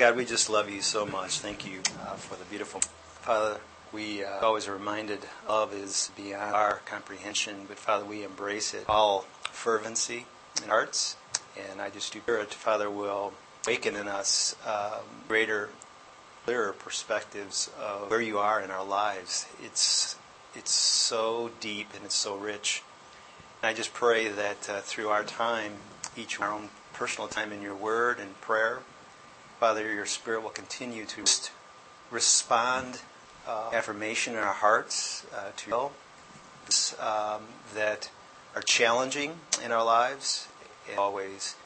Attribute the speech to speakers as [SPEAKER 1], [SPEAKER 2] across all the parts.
[SPEAKER 1] God, we just love you so much. Thank you uh, for the beautiful Father. We uh, always are reminded love is beyond our comprehension, but Father, we embrace it all fervency in hearts, and I just do pray, Father, will awaken in us um, greater, clearer perspectives of where you are in our lives. It's it's so deep and it's so rich. And I just pray that uh, through our time, each our own personal time in your word and prayer, Father, your Spirit will continue to respond uh, affirmation in our hearts uh, to um, that are challenging in our lives and always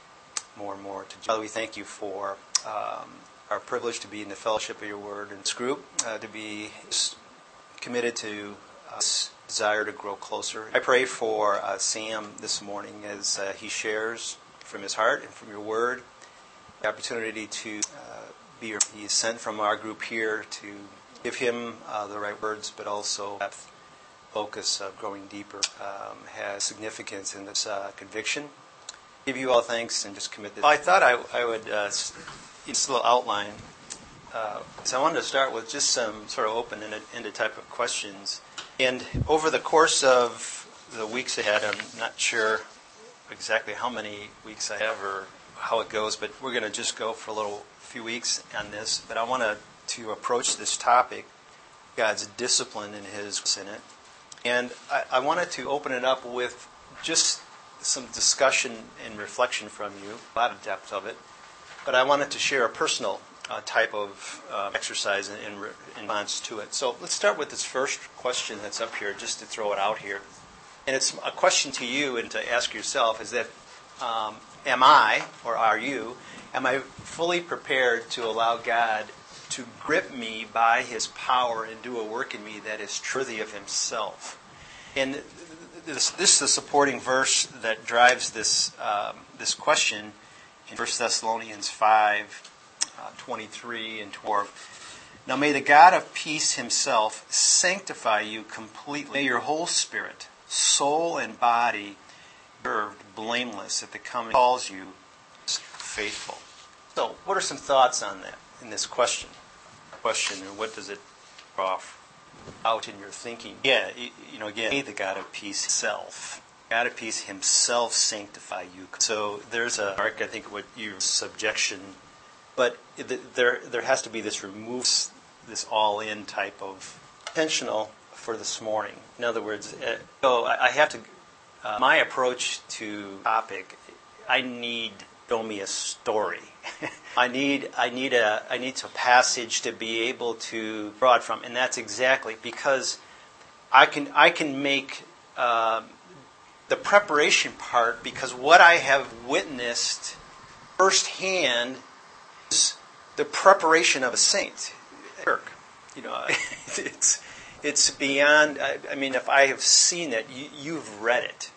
[SPEAKER 1] more and more to Father, we thank you for um, our privilege to be in the fellowship of your word and this group, uh, to be committed to uh, desire to grow closer. I pray for uh, Sam this morning as uh, he shares from his heart and from your word the opportunity to uh, be sent from our group here to give him uh, the right words, but also depth, focus of growing deeper um, has significance in this uh, conviction. Give you all thanks and just commit this. Well, I thought I, I would just a little outline. Uh, so I wanted to start with just some sort of open-ended type of questions. And over the course of the weeks ahead, I'm not sure exactly how many weeks I have or how it goes, but we're going to just go for a little few weeks on this. But I want to to approach this topic, God's discipline in His in it, and I, I wanted to open it up with just some discussion and reflection from you, a lot of depth of it. But I wanted to share a personal uh, type of uh, exercise in, in, response to it. So let's start with this first question that's up here, just to throw it out here. And it's a question to you and to ask yourself is that um, am I, or are you, am I fully prepared to allow God to grip me by his power and do a work in me that is worthy of himself? And this, this is the supporting verse that drives this, um, this question in 1 Thessalonians 5 uh, 23 and 12. Now may the God of peace himself sanctify you completely. May your whole spirit, soul, and body served blameless at the coming calls you faithful. So, what are some thoughts on that in this question? Question, and what does it off out in your thinking? Yeah, you know, again, the God of peace himself. God of peace himself sanctify you. So there's a mark, I think, what your subjection, but there there has to be this remove this all in type of intentional for this morning. In other words, uh, so I have to uh, my approach to topic, I need me a story. I need I need a I need a passage to be able to draw it from, and that's exactly because I can I can make uh, the preparation part because what I have witnessed firsthand is the preparation of a saint. You know, it's it's beyond. I, I mean, if I have seen it, you, you've read it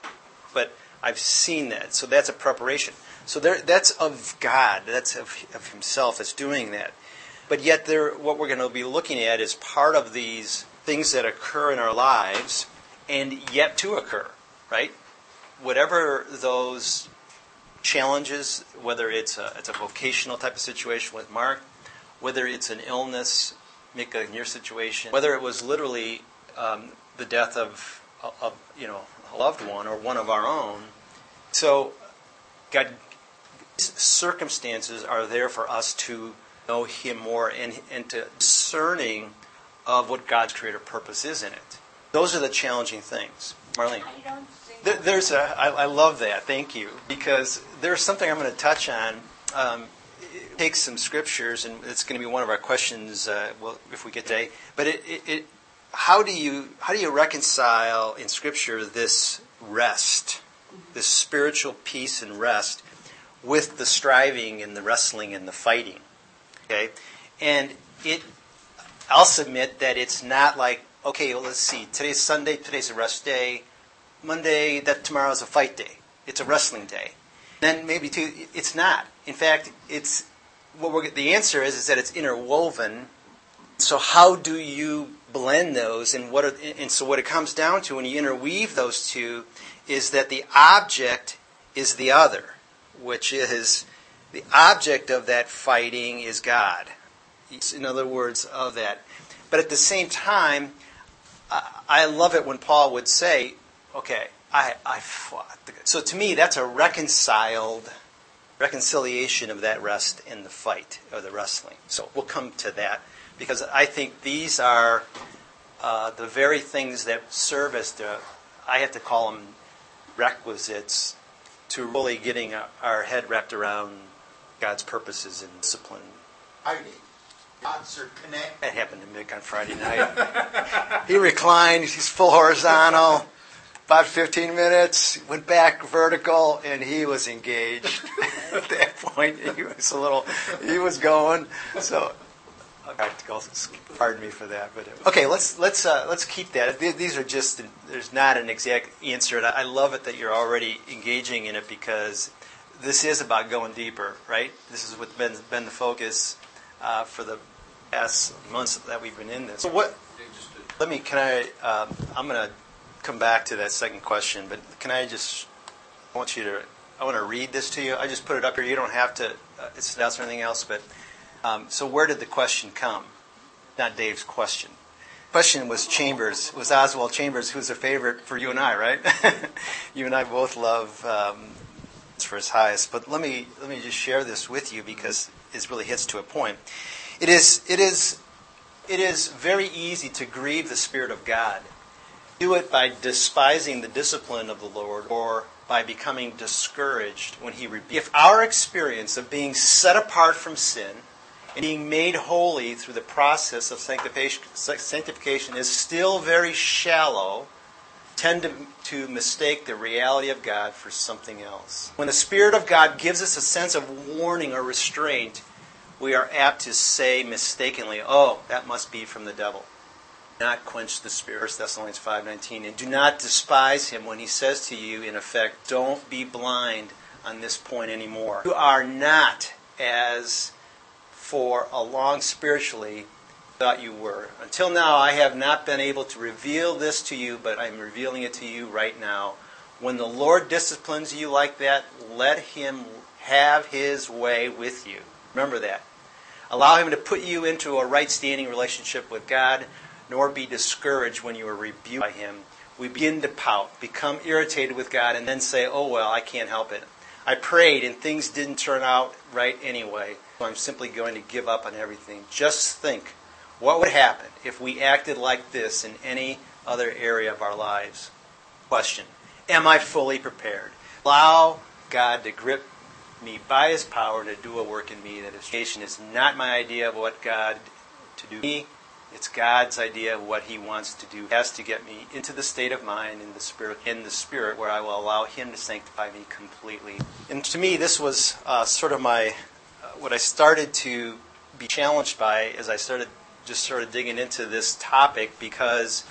[SPEAKER 1] but I've seen that. So that's a preparation. So there, that's of God. That's of, of Himself that's doing that. But yet, there, what we're going to be looking at is part of these things that occur in our lives and yet to occur, right? Whatever those challenges, whether it's a, it's a vocational type of situation with Mark, whether it's an illness, Mika, in your situation, whether it was literally um, the death of, of, you know, loved one or one of our own. So, God, circumstances are there for us to know Him more and, and to discerning of what God's creative purpose is in it. Those are the challenging things. Marlene. there's a, I, I love that. Thank you. Because there's something I'm going to touch on. Um, take some scriptures, and it's going to be one of our questions. Uh, well, if we get today, but it, it, it how do you how do you reconcile in Scripture this rest, this spiritual peace and rest, with the striving and the wrestling and the fighting? Okay, and it. I'll submit that it's not like okay, well, let's see. Today's Sunday. Today's a rest day. Monday. That tomorrow's a fight day. It's a wrestling day. Then maybe two. It's not. In fact, it's what we're. The answer is is that it's interwoven. So how do you blend those and what are, and so what it comes down to when you interweave those two is that the object is the other, which is the object of that fighting is God. In other words, of that. But at the same time, I love it when Paul would say, okay, I, I fought. So to me, that's a reconciled reconciliation of that rest in the fight or the wrestling. So we'll come to that because I think these are uh, the very things that serve as the, I have to call them requisites to really getting our head wrapped around God's purposes and discipline.
[SPEAKER 2] I concert connect.
[SPEAKER 1] That happened to Mick on Friday night. he reclined, he's full horizontal. About 15 minutes, went back vertical, and he was engaged. At that point, he was a little, he was going. So, practical. Pardon me for that, but okay. Let's let's uh, let's keep that. These are just there's not an exact answer, and I love it that you're already engaging in it because this is about going deeper, right? This is what's been been the focus uh, for the past months that we've been in this. So what? Let me. Can I? Um, I'm to come back to that second question, but can I just? I want you to. I want to read this to you. I just put it up here. You don't have to. Uh, it's not anything else, but. Um, so where did the question come? Not Dave's question. Question was Chambers. Was Oswald Chambers, who's a favorite for you and I, right? you and I both love um, for his highest. But let me let me just share this with you because it really hits to a point. It is it is it is very easy to grieve the Spirit of God do it by despising the discipline of the Lord or by becoming discouraged when He rebukes. If our experience of being set apart from sin and being made holy through the process of sanctification is still very shallow, tend to, to mistake the reality of God for something else. When the Spirit of God gives us a sense of warning or restraint, we are apt to say mistakenly, oh, that must be from the devil not quench the spirit. 1 Thessalonians 5:19 and do not despise him when he says to you in effect don't be blind on this point anymore. You are not as for along spiritually thought you were. Until now I have not been able to reveal this to you, but I'm revealing it to you right now. When the Lord disciplines you like that, let him have his way with you. Remember that. Allow him to put you into a right standing relationship with God nor be discouraged when you are rebuked by him. We begin to pout, become irritated with God, and then say, oh, well, I can't help it. I prayed and things didn't turn out right anyway, I'm simply going to give up on everything. Just think what would happen if we acted like this in any other area of our lives? Question Am I fully prepared? Allow God to grip me by his power to do a work in me that education is not my idea of what God to do me it's God's idea of what He wants to do. He has to get me into the state of mind in the spirit, in the spirit, where I will allow Him to sanctify me completely. And to me, this was uh, sort of my what I started to be challenged by as I started just sort of digging into this topic because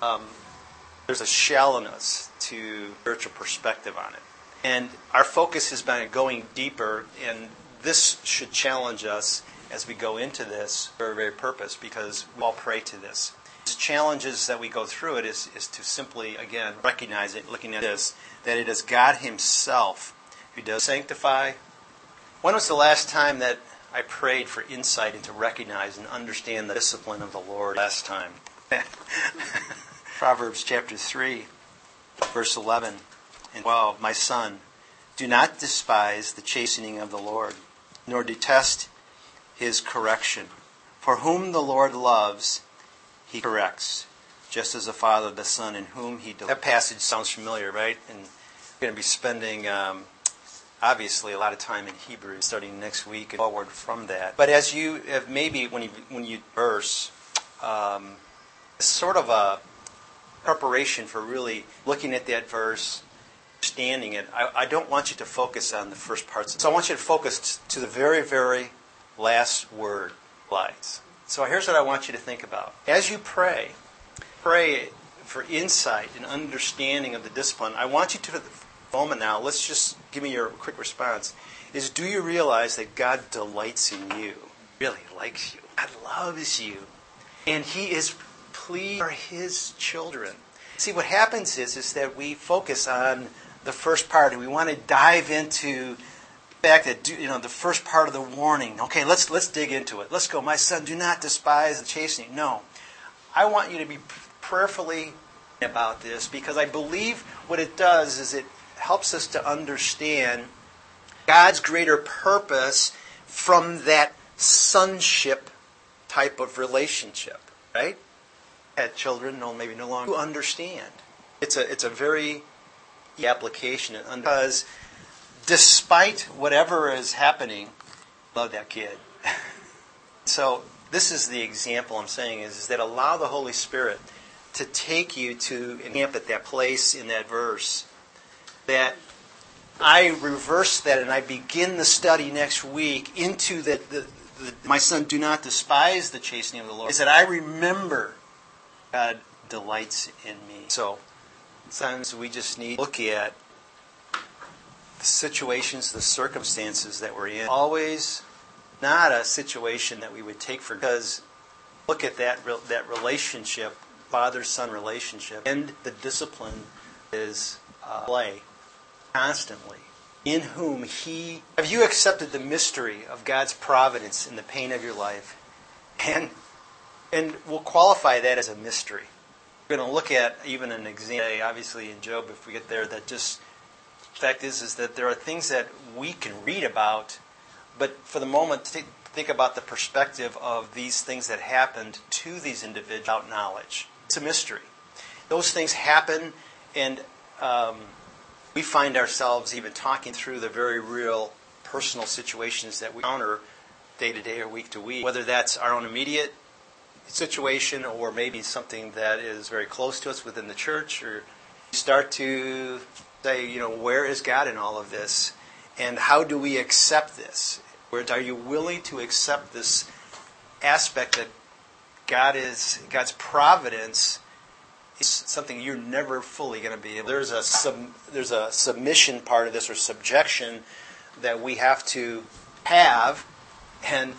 [SPEAKER 1] um, there's a shallowness to spiritual perspective on it. And our focus has been going deeper, and this should challenge us as we go into this very, very purpose because we all pray to this. The challenges that we go through it is, is to simply, again, recognize it, looking at this, that it is God Himself who does sanctify. When was the last time that I prayed for insight and to recognize and understand the discipline of the Lord last time? Proverbs chapter 3, verse 11 and 12. My son, do not despise the chastening of the Lord, nor detest his correction. For whom the Lord loves, he corrects, just as a father of the son in whom he delights. That passage sounds familiar, right? And we're going to be spending, um, obviously, a lot of time in Hebrew, starting next week and forward from that. But as you have maybe, when you, when you verse, um, sort of a preparation for really looking at that verse, understanding it. I, I don't want you to focus on the first parts. So I want you to focus to the very, very last word lies. So here's what I want you to think about. As you pray, pray for insight and understanding of the discipline. I want you to, moment now, let's just give me your quick response, is do you realize that God delights in you? Really likes you. God loves you. And He is pleased for His children. See, what happens is, is that we focus on the first part and we want to dive into fact that you know the first part of the warning. Okay, let's let's dig into it. Let's go. My son, do not despise the chastening. No, I want you to be prayerfully about this because I believe what it does is it helps us to understand God's greater purpose from that sonship type of relationship, right? Had children, no, maybe no longer understand. It's a it's a very application because despite whatever is happening, love that kid. so this is the example I'm saying is, is that allow the Holy Spirit to take you to camp at that place in that verse that I reverse that and I begin the study next week into that the, the, my son do not despise the chastening of the Lord is that I remember God delights in me. So sometimes we just need to look at the situations, the circumstances that we're in. Always not a situation that we would take for because look at that that relationship, father son relationship, and the discipline is uh, play constantly. In whom He have you accepted the mystery of God's providence in the pain of your life, and and we'll qualify that as a mystery. We're going to look at even an example, obviously in Job, if we get there, that just fact is is that there are things that we can read about, but for the moment, think about the perspective of these things that happened to these individuals without knowledge. It's a mystery. Those things happen, and um, we find ourselves even talking through the very real personal situations that we encounter day to day or week to week, whether that's our own immediate situation or maybe something that is very close to us within the church, or you start to say, you know, where is God in all of this? And how do we accept this? Are you willing to accept this aspect that God is God's providence is something you're never fully going to be. There's a sub, there's a submission part of this or subjection that we have to have, and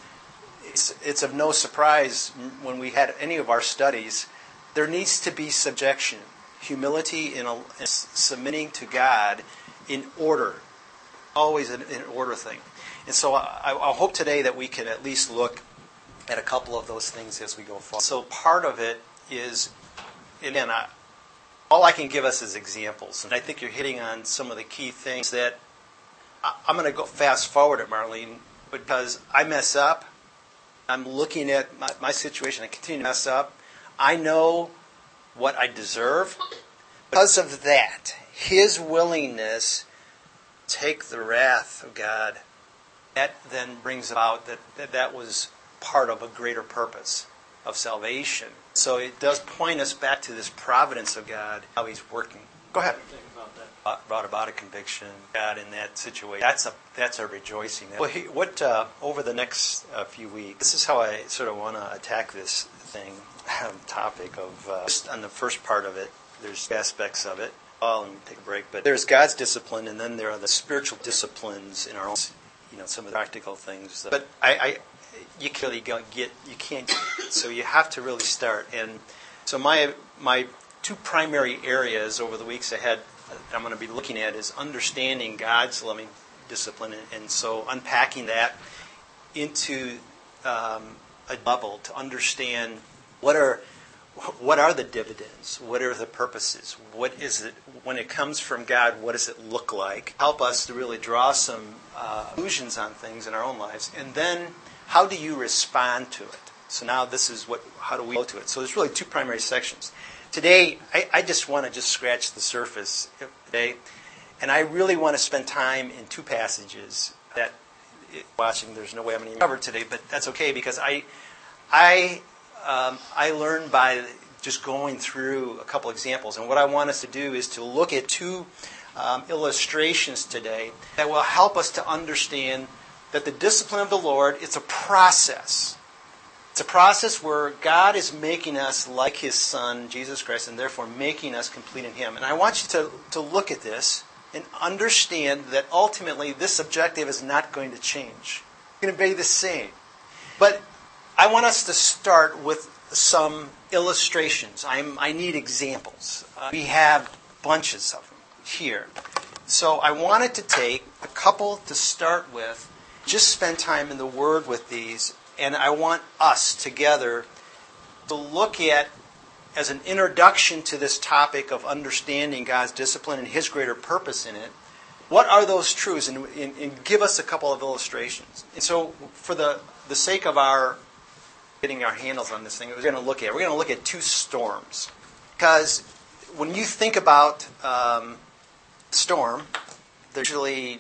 [SPEAKER 1] it's it's of no surprise when we had any of our studies. There needs to be subjection humility in, a, in submitting to God in order, always an, an order thing. And so I, I hope today that we can at least look at a couple of those things as we go forward. So part of it is, again, I, all I can give us is examples, and I think you're hitting on some of the key things that I, I'm going to go fast forward at Marlene because I mess up. I'm looking at my, my situation. I continue to mess up. I know what I deserve. Because of that, his willingness to take the wrath of God, that then brings about that, that that was part of a greater purpose of salvation. So it does point us back to this providence of God, how he's working. Go ahead. About Brought about a conviction, God, in that situation. That's a that's a rejoicing. Well, he, what uh, over the next uh, few weeks? This is how I sort of want to attack this thing um, topic of uh, just on the first part of it. There's aspects of it. I'll take a break, but there's God's discipline, and then there are the spiritual disciplines in our own, you know, some of the practical things. But I, I you can't really get, you can't. So you have to really start. And so my my two primary areas over the weeks ahead that I'm going to be looking at is understanding God's loving discipline, and, and so unpacking that into um, a level to understand what are what are the dividends? What are the purposes? What is it when it comes from God? What does it look like? Help us to really draw some uh, conclusions on things in our own lives, and then how do you respond to it? So now this is what how do we go to it? So there's really two primary sections. Today, I, I just want to just scratch the surface today, and I really want to spend time in two passages that watching. There's no way I'm going to cover today, but that's okay because I I um, I learned by just going through a couple examples. And what I want us to do is to look at two um, illustrations today that will help us to understand that the discipline of the Lord it's a process. It's a process where God is making us like His Son, Jesus Christ, and therefore making us complete in Him. And I want you to, to look at this and understand that ultimately this objective is not going to change. It's going to be the same. But I want us to start with some illustrations. I'm, i need examples. Uh, we have bunches of them here. So I wanted to take a couple to start with, just spend time in the Word with these, and I want us together to look at, as an introduction to this topic of understanding God's discipline and His greater purpose in it, what are those truths? And, and, and give us a couple of illustrations. And so, for the, the sake of our getting our handles on this thing, we're going to look at we're going to look at two storms, because when you think about um, storm, they're usually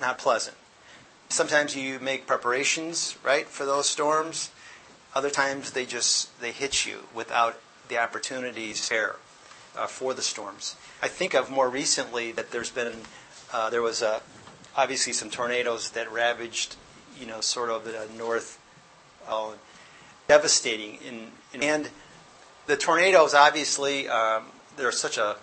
[SPEAKER 1] not pleasant. Sometimes you make preparations, right, for those storms. Other times they just they hit you without the opportunities there uh, for the storms. I think of more recently that there's been uh, there was a, obviously some tornadoes that ravaged, you know, sort of the north, uh, devastating. In, in, and the tornadoes obviously um, they're such a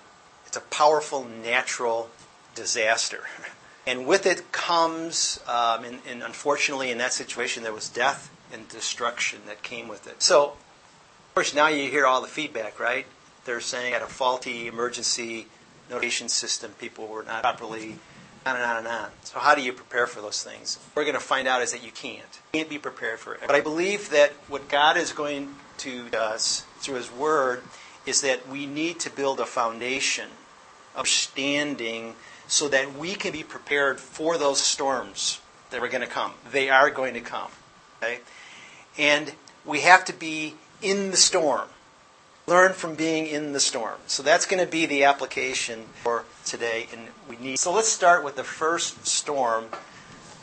[SPEAKER 1] it's a powerful natural disaster. And with it comes, um, and, and, unfortunately, in that situation, there was death and destruction that came with it. So, of course, now you hear all the feedback, right? They're saying at a faulty emergency notification system, people were not properly, on and on and on. So, how do you prepare for those things? What we're going to find out is that you can't. You can't be prepared for it. But I believe that what God is going to us through His Word is that we need to build a foundation of standing so that we can be prepared for those storms that are going to come. They are going to come. Okay? And we have to be in the storm. Learn from being in the storm. So that's going to be the application for today. And we need. So let's start with the first storm,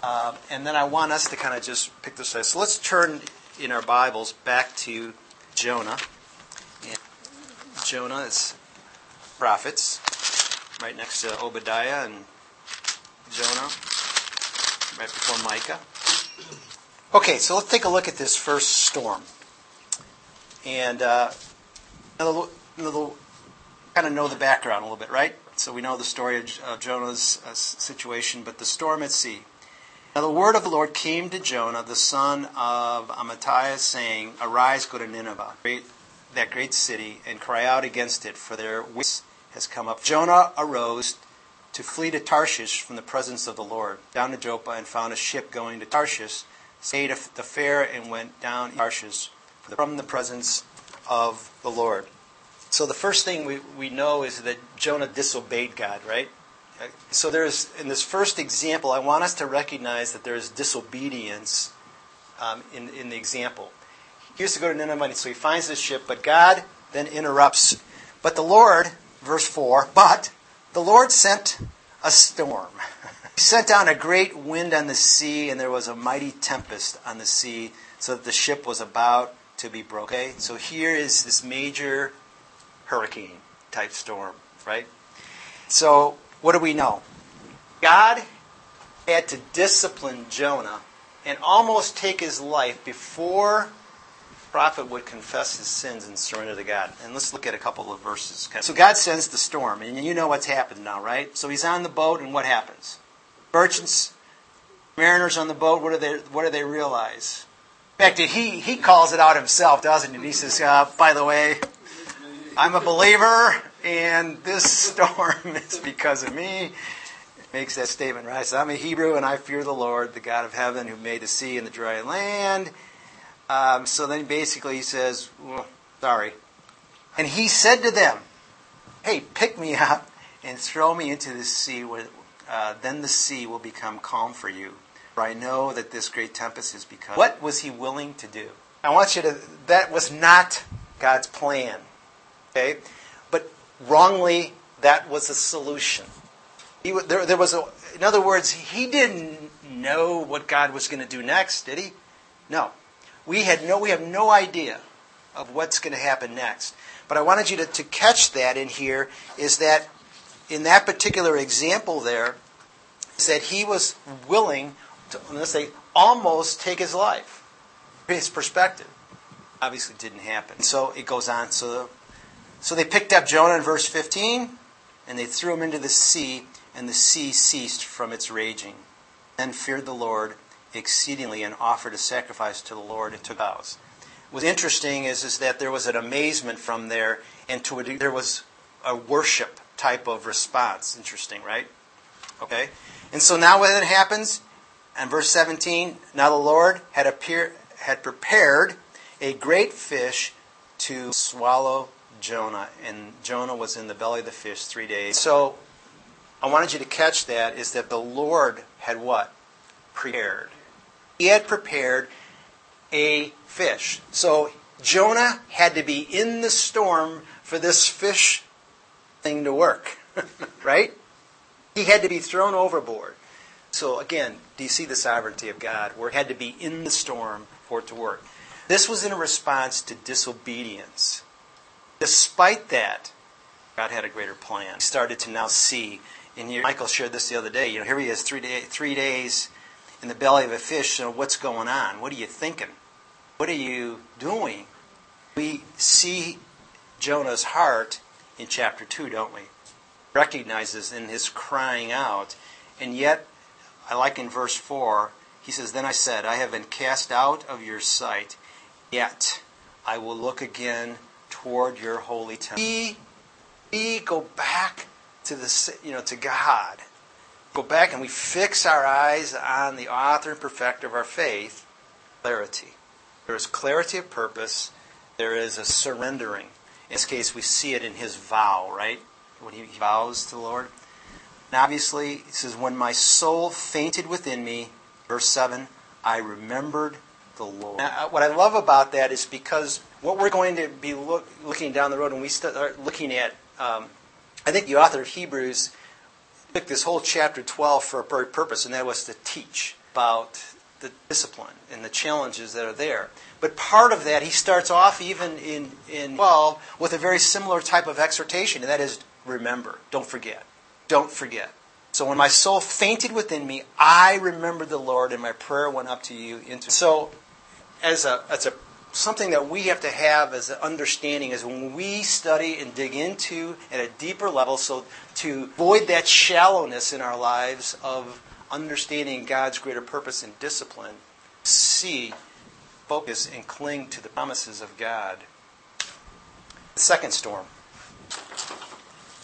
[SPEAKER 1] uh, and then I want us to kind of just pick this up. So let's turn in our Bibles back to Jonah. And Jonah is prophets right next to Obadiah and Jonah, right before Micah. Okay, so let's take a look at this first storm. And uh, kind of know the background a little bit, right? So we know the story of, of Jonah's uh, situation, but the storm at sea. Now the word of the Lord came to Jonah, the son of Amittai, saying, Arise, go to Nineveh, great, that great city, and cry out against it, for their wickedness has come up. Jonah arose to flee to Tarshish from the presence of the Lord, down to Joppa, and found a ship going to Tarshish, stayed the fair, and went down to Tarshish from the presence of the Lord. So the first thing we, we know is that Jonah disobeyed God, right? So there's, in this first example, I want us to recognize that there is disobedience um, in, in the example. He used to go to Nineveh, so he finds this ship, but God then interrupts. But the Lord verse 4 But the Lord sent a storm. he sent down a great wind on the sea, and there was a mighty tempest on the sea, so that the ship was about to be broken. Okay? So here is this major hurricane type storm, right? So, what do we know? God had to discipline Jonah and almost take his life before prophet would confess his sins and surrender to God. And let's look at a couple of verses. So God sends the storm, and you know what's happened now, right? So he's on the boat, and what happens? Merchants, mariners on the boat, what do they, what do they realize? In fact, he, he calls it out himself, doesn't he? He says, uh, by the way, I'm a believer, and this storm is because of me. Makes that statement, right? So I'm a Hebrew, and I fear the Lord, the God of heaven, who made the sea and the dry land. Um, so then basically he says, well, sorry. And he said to them, hey, pick me up and throw me into the sea. Where, uh, then the sea will become calm for you. For I know that this great tempest has become. What was he willing to do? I want you to, that was not God's plan. Okay? But wrongly, that was a solution. He, there, there was a, in other words, he didn't know what God was going to do next, did he? No. We had no, we have no idea of what's going to happen next. But I wanted you to, to catch that in here is that in that particular example there, is that he was willing to, let's say, almost take his life. His perspective. Obviously didn't happen. So it goes on. So, so they picked up Jonah in verse 15, and they threw him into the sea, and the sea ceased from its raging. Then feared the Lord exceedingly and offered a sacrifice to the Lord and took vows. What's interesting is, is that there was an amazement from there, and to a, there was a worship type of response. Interesting, right? Okay? And so now what then happens? And verse 17, now the Lord had appear, had prepared a great fish to swallow Jonah, and Jonah was in the belly of the fish three days. So I wanted you to catch that is that the Lord had what? Prepared. He had prepared a fish. So Jonah had to be in the storm for this fish thing to work, right? He had to be thrown overboard. So again, do you see the sovereignty of God? Where it had to be in the storm for it to work. This was in response to disobedience. Despite that, God had a greater plan. He started to now see, and Michael shared this the other day. You know, here he is, three, day, three days in the belly of a fish. So what's going on? What are you thinking? What are you doing? We see Jonah's heart in chapter 2, don't we? Recognizes in his crying out. And yet, I like in verse 4, he says, Then I said, I have been cast out of your sight, yet I will look again toward your holy temple. We, we go back to the you know to God. Go back and we fix our eyes on the author and perfecter of our faith. Clarity. There is clarity of purpose. There is a surrendering. In this case, we see it in his vow, right? When he vows to the Lord. And obviously, he says, When my soul fainted within me, verse 7, I remembered the Lord. Now, what I love about that is because what we're going to be look, looking down the road when we start looking at, um, I think the author of Hebrews took this whole chapter 12 for a purpose, and that was to teach about the discipline and the challenges that are there. But part of that, he starts off even in, in 12 with a very similar type of exhortation, and that is remember, don't forget. Don't forget. So when my soul fainted within me, I remembered the Lord, and my prayer went up to you. Into so, as a as a something that we have to have as an understanding is when we study and dig into at a deeper level, so to avoid that shallowness in our lives of understanding God's greater purpose and discipline, see, focus, and cling to the promises of God. The second storm,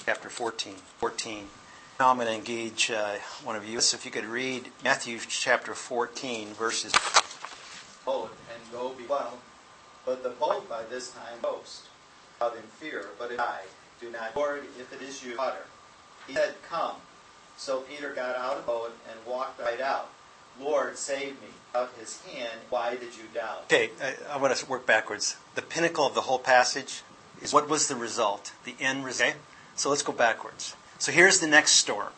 [SPEAKER 1] chapter 14. 14. Now I'm going to engage uh, one of you. So If you could read Matthew chapter 14, verses.
[SPEAKER 2] Boat and go be well. But the boat by this time boast, out in fear. But if I do not, Lord, if it is you, water. He said, Come. So Peter got out of the boat and walked right out. Lord, save me. Out his hand, why did you doubt?
[SPEAKER 1] Okay, I, I want to work backwards. The pinnacle of the whole passage is what was the result, the end result. Okay? So let's go backwards. So here's the next storm.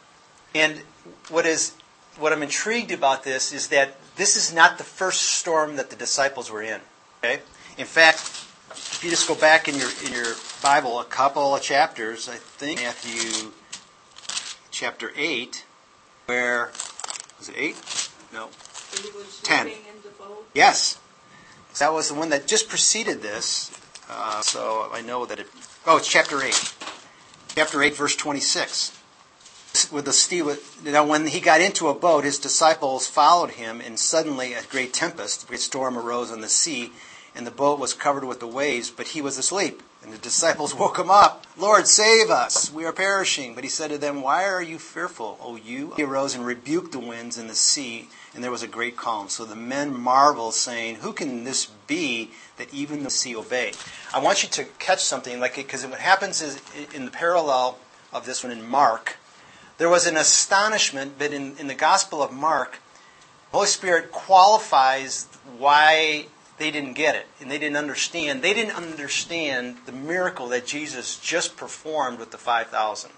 [SPEAKER 1] And what is what I'm intrigued about this is that this is not the first storm that the disciples were in. Okay? In fact, if you just go back in your in your Bible a couple of chapters, I think Matthew chapter eight, where was it eight? No. Ten. Yes. That was the one that just preceded this. Uh, so I know that it. Oh, it's chapter eight. Chapter eight, verse twenty-six. With the sea, now when he got into a boat, his disciples followed him, and suddenly a great tempest, a great storm arose on the sea, and the boat was covered with the waves, but he was asleep. And the disciples woke him up. Lord, save us. We are perishing. But he said to them, Why are you fearful, O you? He arose and rebuked the winds and the sea, and there was a great calm. So the men marveled, saying, Who can this be that even the sea obey? I want you to catch something, like it because what happens is in the parallel of this one in Mark, there was an astonishment, but in, in the Gospel of Mark, Holy Spirit qualifies why they didn't get it and they didn't understand. They didn't understand the miracle that Jesus just performed with the 5,000.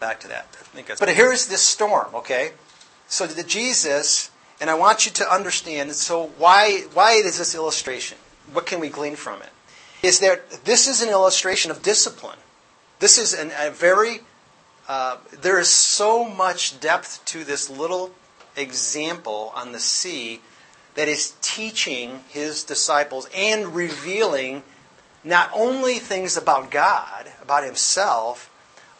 [SPEAKER 1] Back to that. but here's this storm, okay? So the Jesus, and I want you to understand, so why, why is this illustration? What can we glean from it? Is that this is an illustration of discipline. This is an, a very, uh, there is so much depth to this little example on the sea that is teaching his disciples and revealing not only things about God, about himself,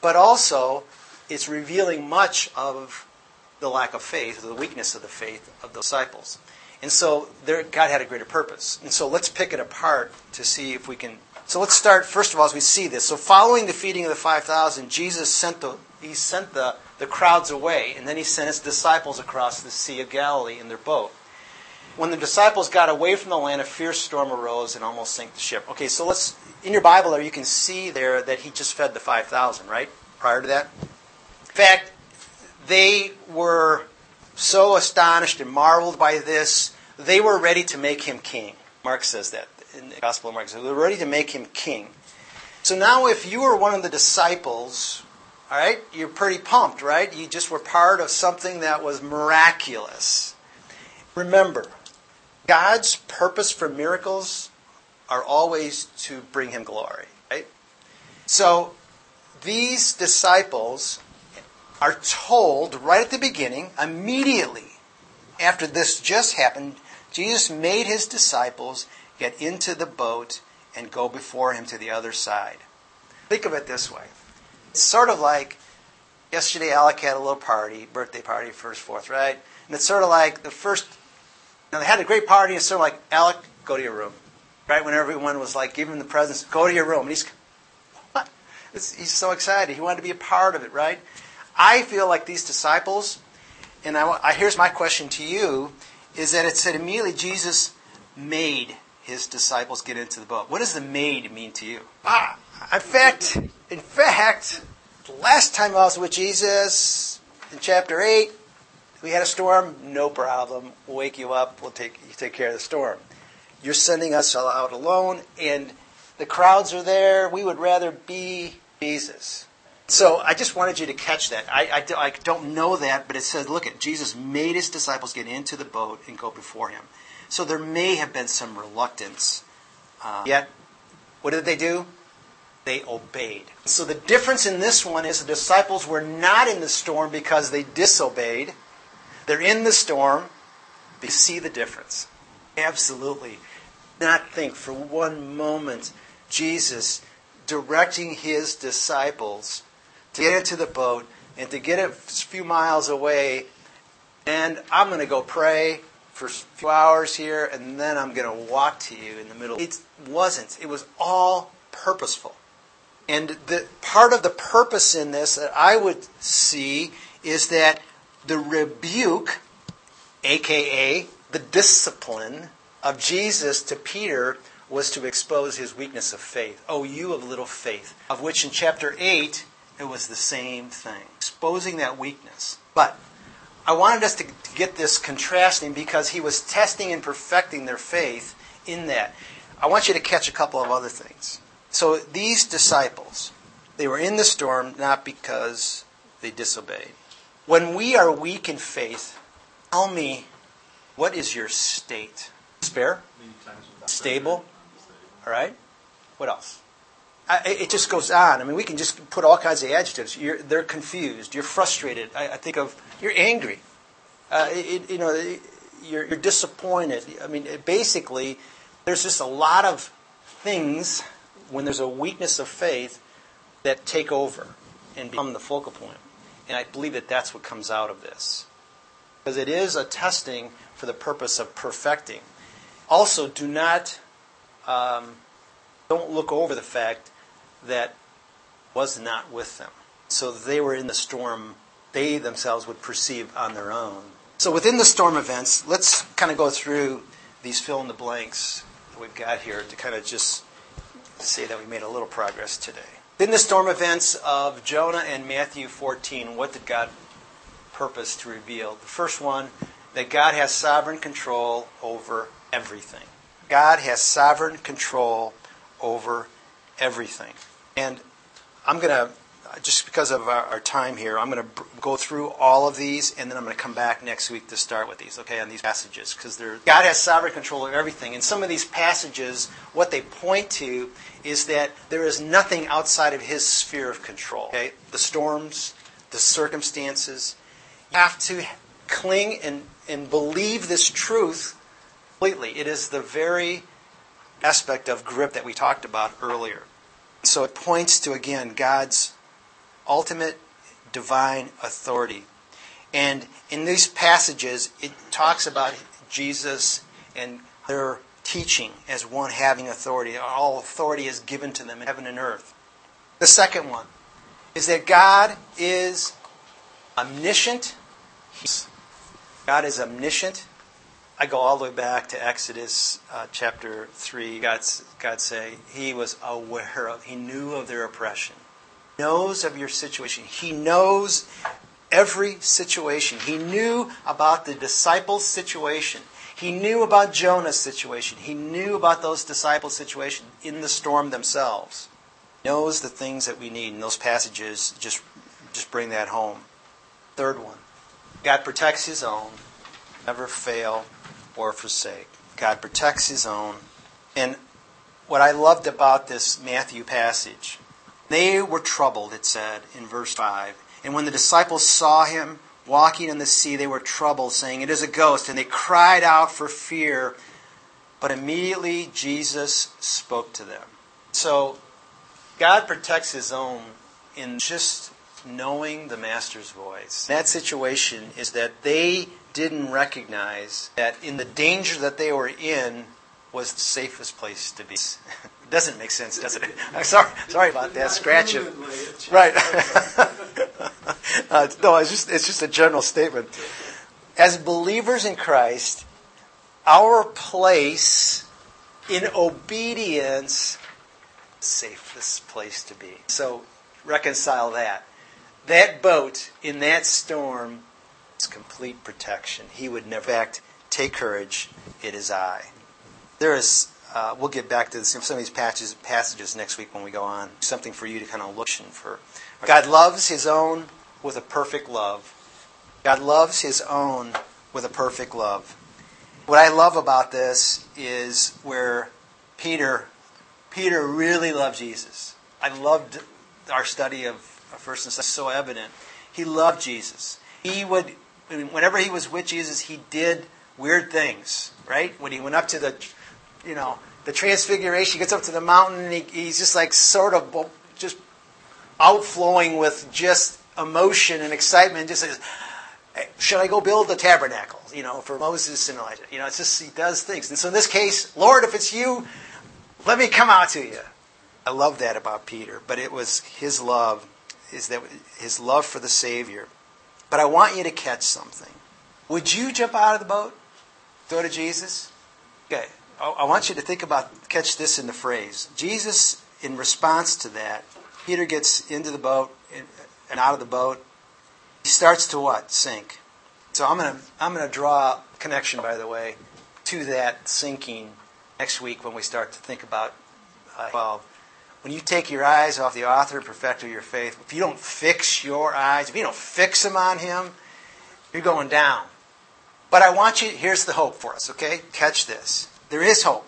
[SPEAKER 1] but also it's revealing much of the lack of faith, the weakness of the faith of the disciples. And so there, God had a greater purpose. And so let's pick it apart to see if we can. So let's start first of all as we see this. So following the feeding of the five thousand, Jesus sent the he sent the, the crowds away, and then he sent his disciples across the Sea of Galilee in their boat. When the disciples got away from the land, a fierce storm arose and almost sank the ship. Okay, so let's, in your Bible there, you can see there that he just fed the 5,000, right? Prior to that. In fact, they were so astonished and marveled by this, they were ready to make him king. Mark says that in the Gospel of Mark. They were ready to make him king. So now, if you were one of the disciples, all right, you're pretty pumped, right? You just were part of something that was miraculous. Remember, God's purpose for miracles are always to bring him glory, right? So these disciples are told right at the beginning, immediately after this just happened, Jesus made his disciples get into the boat and go before him to the other side. Think of it this way. It's sort of like yesterday Alec had a little party, birthday party, first, fourth, right? And it's sort of like the first now they had a great party, and of like, Alec, go to your room. Right? When everyone was like giving the presents, go to your room. And he's, what? It's, he's so excited. He wanted to be a part of it, right? I feel like these disciples, and I, I, here's my question to you, is that it said immediately Jesus made his disciples get into the boat. What does the made mean to you? Ah, in fact, in fact, the last time I was with Jesus in chapter 8, we had a storm, no problem. We'll wake you up. We'll take take care of the storm. You're sending us out alone, and the crowds are there. We would rather be Jesus. So I just wanted you to catch that. I, I, I don't know that, but it says, look at Jesus made his disciples get into the boat and go before him. So there may have been some reluctance. Uh, yet, what did they do? They obeyed. So the difference in this one is the disciples were not in the storm because they disobeyed. They're in the storm. They see the difference. Absolutely. Not think for one moment Jesus directing his disciples to get into the boat and to get a few miles away. And I'm going to go pray for a few hours here, and then I'm going to walk to you in the middle. It wasn't. It was all purposeful. And the part of the purpose in this that I would see is that the rebuke, aka the discipline of Jesus to Peter, was to expose his weakness of faith. Oh, you of little faith, of which in chapter 8 it was the same thing, exposing that weakness. But I wanted us to, get this contrasting because he was testing and perfecting their faith in that. I want you to catch a couple of other things. So these disciples, they were in the storm not because they disobeyed. When we are weak in faith, tell me, what is your state? Despair? Stable? All right? What else? I, it just goes on. I mean, we can just put all kinds of adjectives. You're, they're confused. You're frustrated. I, I think of you're angry. Uh, it, you know, you're, you're, disappointed. I mean, basically, there's just a lot of things when there's a weakness of faith that take over and become the focal point. And I believe that that's what comes out of this. Because it is a testing for the purpose of perfecting. Also, do not, um, don't look over the fact that was not with them. So they were in the storm, they themselves would perceive on their own. So within the storm events, let's kind of go through these fill in the blanks that we've got here to kind of just say that we made a little progress today. In the storm events of Jonah and Matthew 14, what did God purpose to reveal? The first one, that God has sovereign control over everything. God has sovereign control over everything. And I'm going to just because of our, our time here, I'm going to go through all of these, and then I'm going to come back next week to start with these, okay, on these passages, because God has sovereign control of everything. And some of these passages, what they point to is that there is nothing outside of His sphere of control. Okay, the storms, the circumstances. You have to cling and, and believe this truth completely. It is the very aspect of grip that we talked about earlier. So it points to, again, God's ultimate divine authority. And in these passages, it talks about Jesus and their teaching as one having authority. All authority is given to them in heaven and earth. The second one is that God is omniscient. God is omniscient. I go all the way back to Exodus uh, chapter 3. God's, God say, He was aware of, He knew of their oppression. Knows of your situation. He knows every situation. He knew about the disciples' situation. He knew about Jonah's situation. He knew about those disciples' situation in the storm themselves. He knows the things that we need, and those passages just, just bring that home. Third one God protects His own, never fail or forsake. God protects His own. And what I loved about this Matthew passage, they were troubled, it said in verse 5. And when the disciples saw him, walking in the sea, they were troubled, saying, It is a ghost. And they cried out for fear. But immediately Jesus spoke to them. So God protects his own in just knowing the master's voice. That situation is that they didn't recognize that in the danger that they were in was the safest place to be. doesn't make sense, does it? I'm sorry, sorry about that. Scratch it. Right. uh, no, it's just it's just a general statement. As believers in Christ, our place in obedience safest place to be. So reconcile that. That boat in that storm is complete protection. He would never act. Take courage. It is I. There is. Uh, we'll get back to some of these passages, passages next week when we go on. Something for you to kind of look for. God loves His own with a perfect love. God loves His own with a perfect love. What I love about this is where Peter Peter really loved Jesus. I loved our study of First and Second. So evident. He loved Jesus. He would, whenever he was with Jesus, he did weird things. Right when he went up to the, you know, the Transfiguration, he gets up to the mountain and he, he's just like sort of just outflowing with just emotion and excitement. Just says, should I go build the tabernacle? You know, for Moses and Elijah. You know, it's just he does things. And so in this case, Lord, if it's you, let me come out to you. I love that about Peter, but it was his love, is that his love for the Savior. But I want you to catch something. Would you jump out of the boat? Go to Jesus? Okay. I want you to think about, catch this in the phrase. Jesus, in response to that, Peter gets into the boat and out of the boat. He starts to what? Sink. So I'm going to I'm going to draw a connection, by the way, to that sinking next week when we start to think about uh, 12. When you take your eyes off the author and perfecter of your faith, if you don't fix your eyes, if you don't fix them on him, you're going down. But I want you, here's the hope for us, okay? Catch this. There is hope.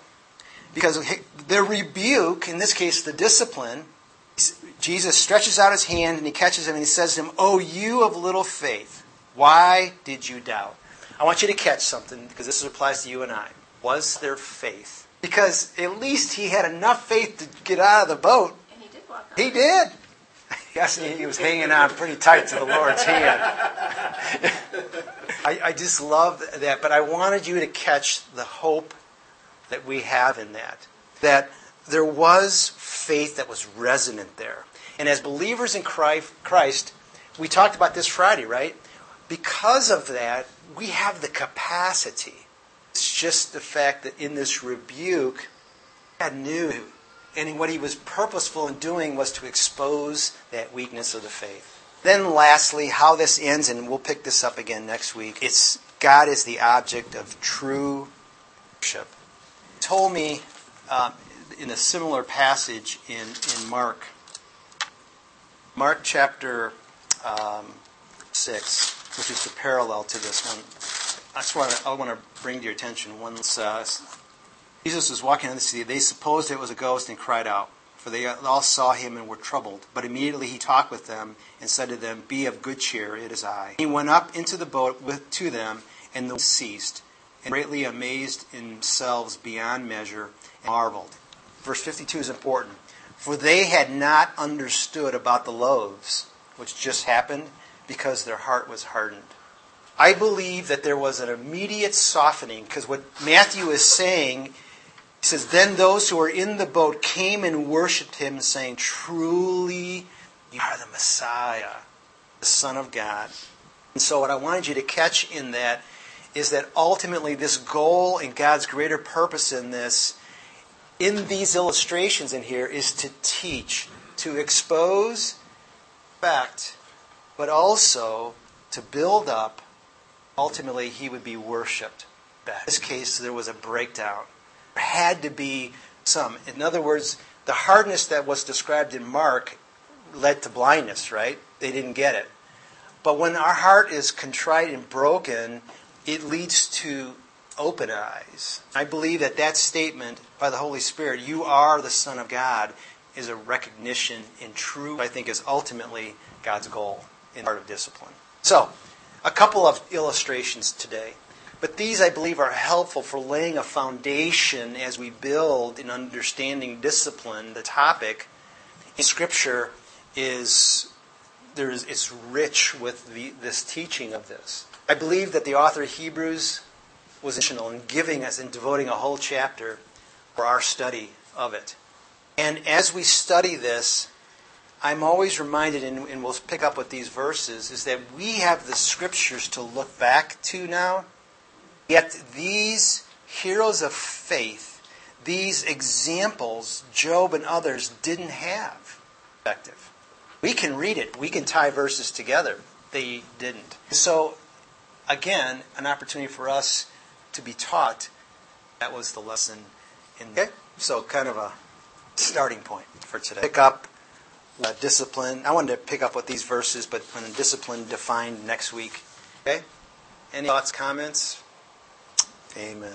[SPEAKER 1] Because the rebuke, in this case the discipline, Jesus stretches out his hand and he catches him and he says to him, Oh, you of little faith, why did you doubt? I want you to catch something because this applies to you and I. Was there faith? because at least he had enough faith to get out of the boat.
[SPEAKER 3] And he did walk
[SPEAKER 1] He did. Yes, he was hanging on pretty tight to the Lord's hand. I, I just love that, but I wanted you to catch the hope that we have in that. That there was faith that was resonant there. And as believers in Christ, we talked about this Friday, right? Because of that, we have the capacity it's just the fact that in this rebuke, God knew. And what he was purposeful in doing was to expose that weakness of the faith. Then, lastly, how this ends, and we'll pick this up again next week. It's God is the object of true worship. Told me uh, in a similar passage in, in Mark, Mark chapter um, 6, which is the parallel to this one. That's what I want to bring to your attention. Once uh, Jesus was walking on the sea, they supposed it was a ghost and cried out, for they all saw him and were troubled. But immediately he talked with them and said to them, Be of good cheer, it is I. He went up into the boat with, to them, and the ceased, and greatly amazed themselves beyond measure, and marveled. Verse 52 is important. For they had not understood about the loaves, which just happened, because their heart was hardened. I believe that there was an immediate softening because what Matthew is saying, he says, Then those who were in the boat came and worshipped him, saying, Truly, you are the Messiah, the Son of God. And so, what I wanted you to catch in that is that ultimately, this goal and God's greater purpose in this, in these illustrations in here, is to teach, to expose fact, but also to build up. Ultimately, he would be worshipped. In this case, there was a breakdown. There had to be some. In other words, the hardness that was described in Mark led to blindness, right? They didn't get it. But when our heart is contrite and broken, it leads to open eyes. I believe that that statement by the Holy Spirit, you are the Son of God, is a recognition in true, I think, is ultimately God's goal in art of discipline. So, a couple of illustrations today. But these, I believe, are helpful for laying a foundation as we build in understanding discipline. The topic in Scripture is there's, it's rich with the, this teaching of this. I believe that the author of Hebrews was intentional in giving us and devoting a whole chapter for our study of it. And as we study this, I'm always reminded, and, and we'll pick up with these verses, is that we have the scriptures to look back to now. Yet these heroes of faith, these examples, Job and others, didn't have perspective. We can read it, we can tie verses together. They didn't. So, again, an opportunity for us to be taught. That was the lesson in. Okay? So, kind of a starting point for today. Pick up uh, discipline. I wanted to pick up with these verses, but when discipline defined next week. Okay? Any thoughts, comments? Amen.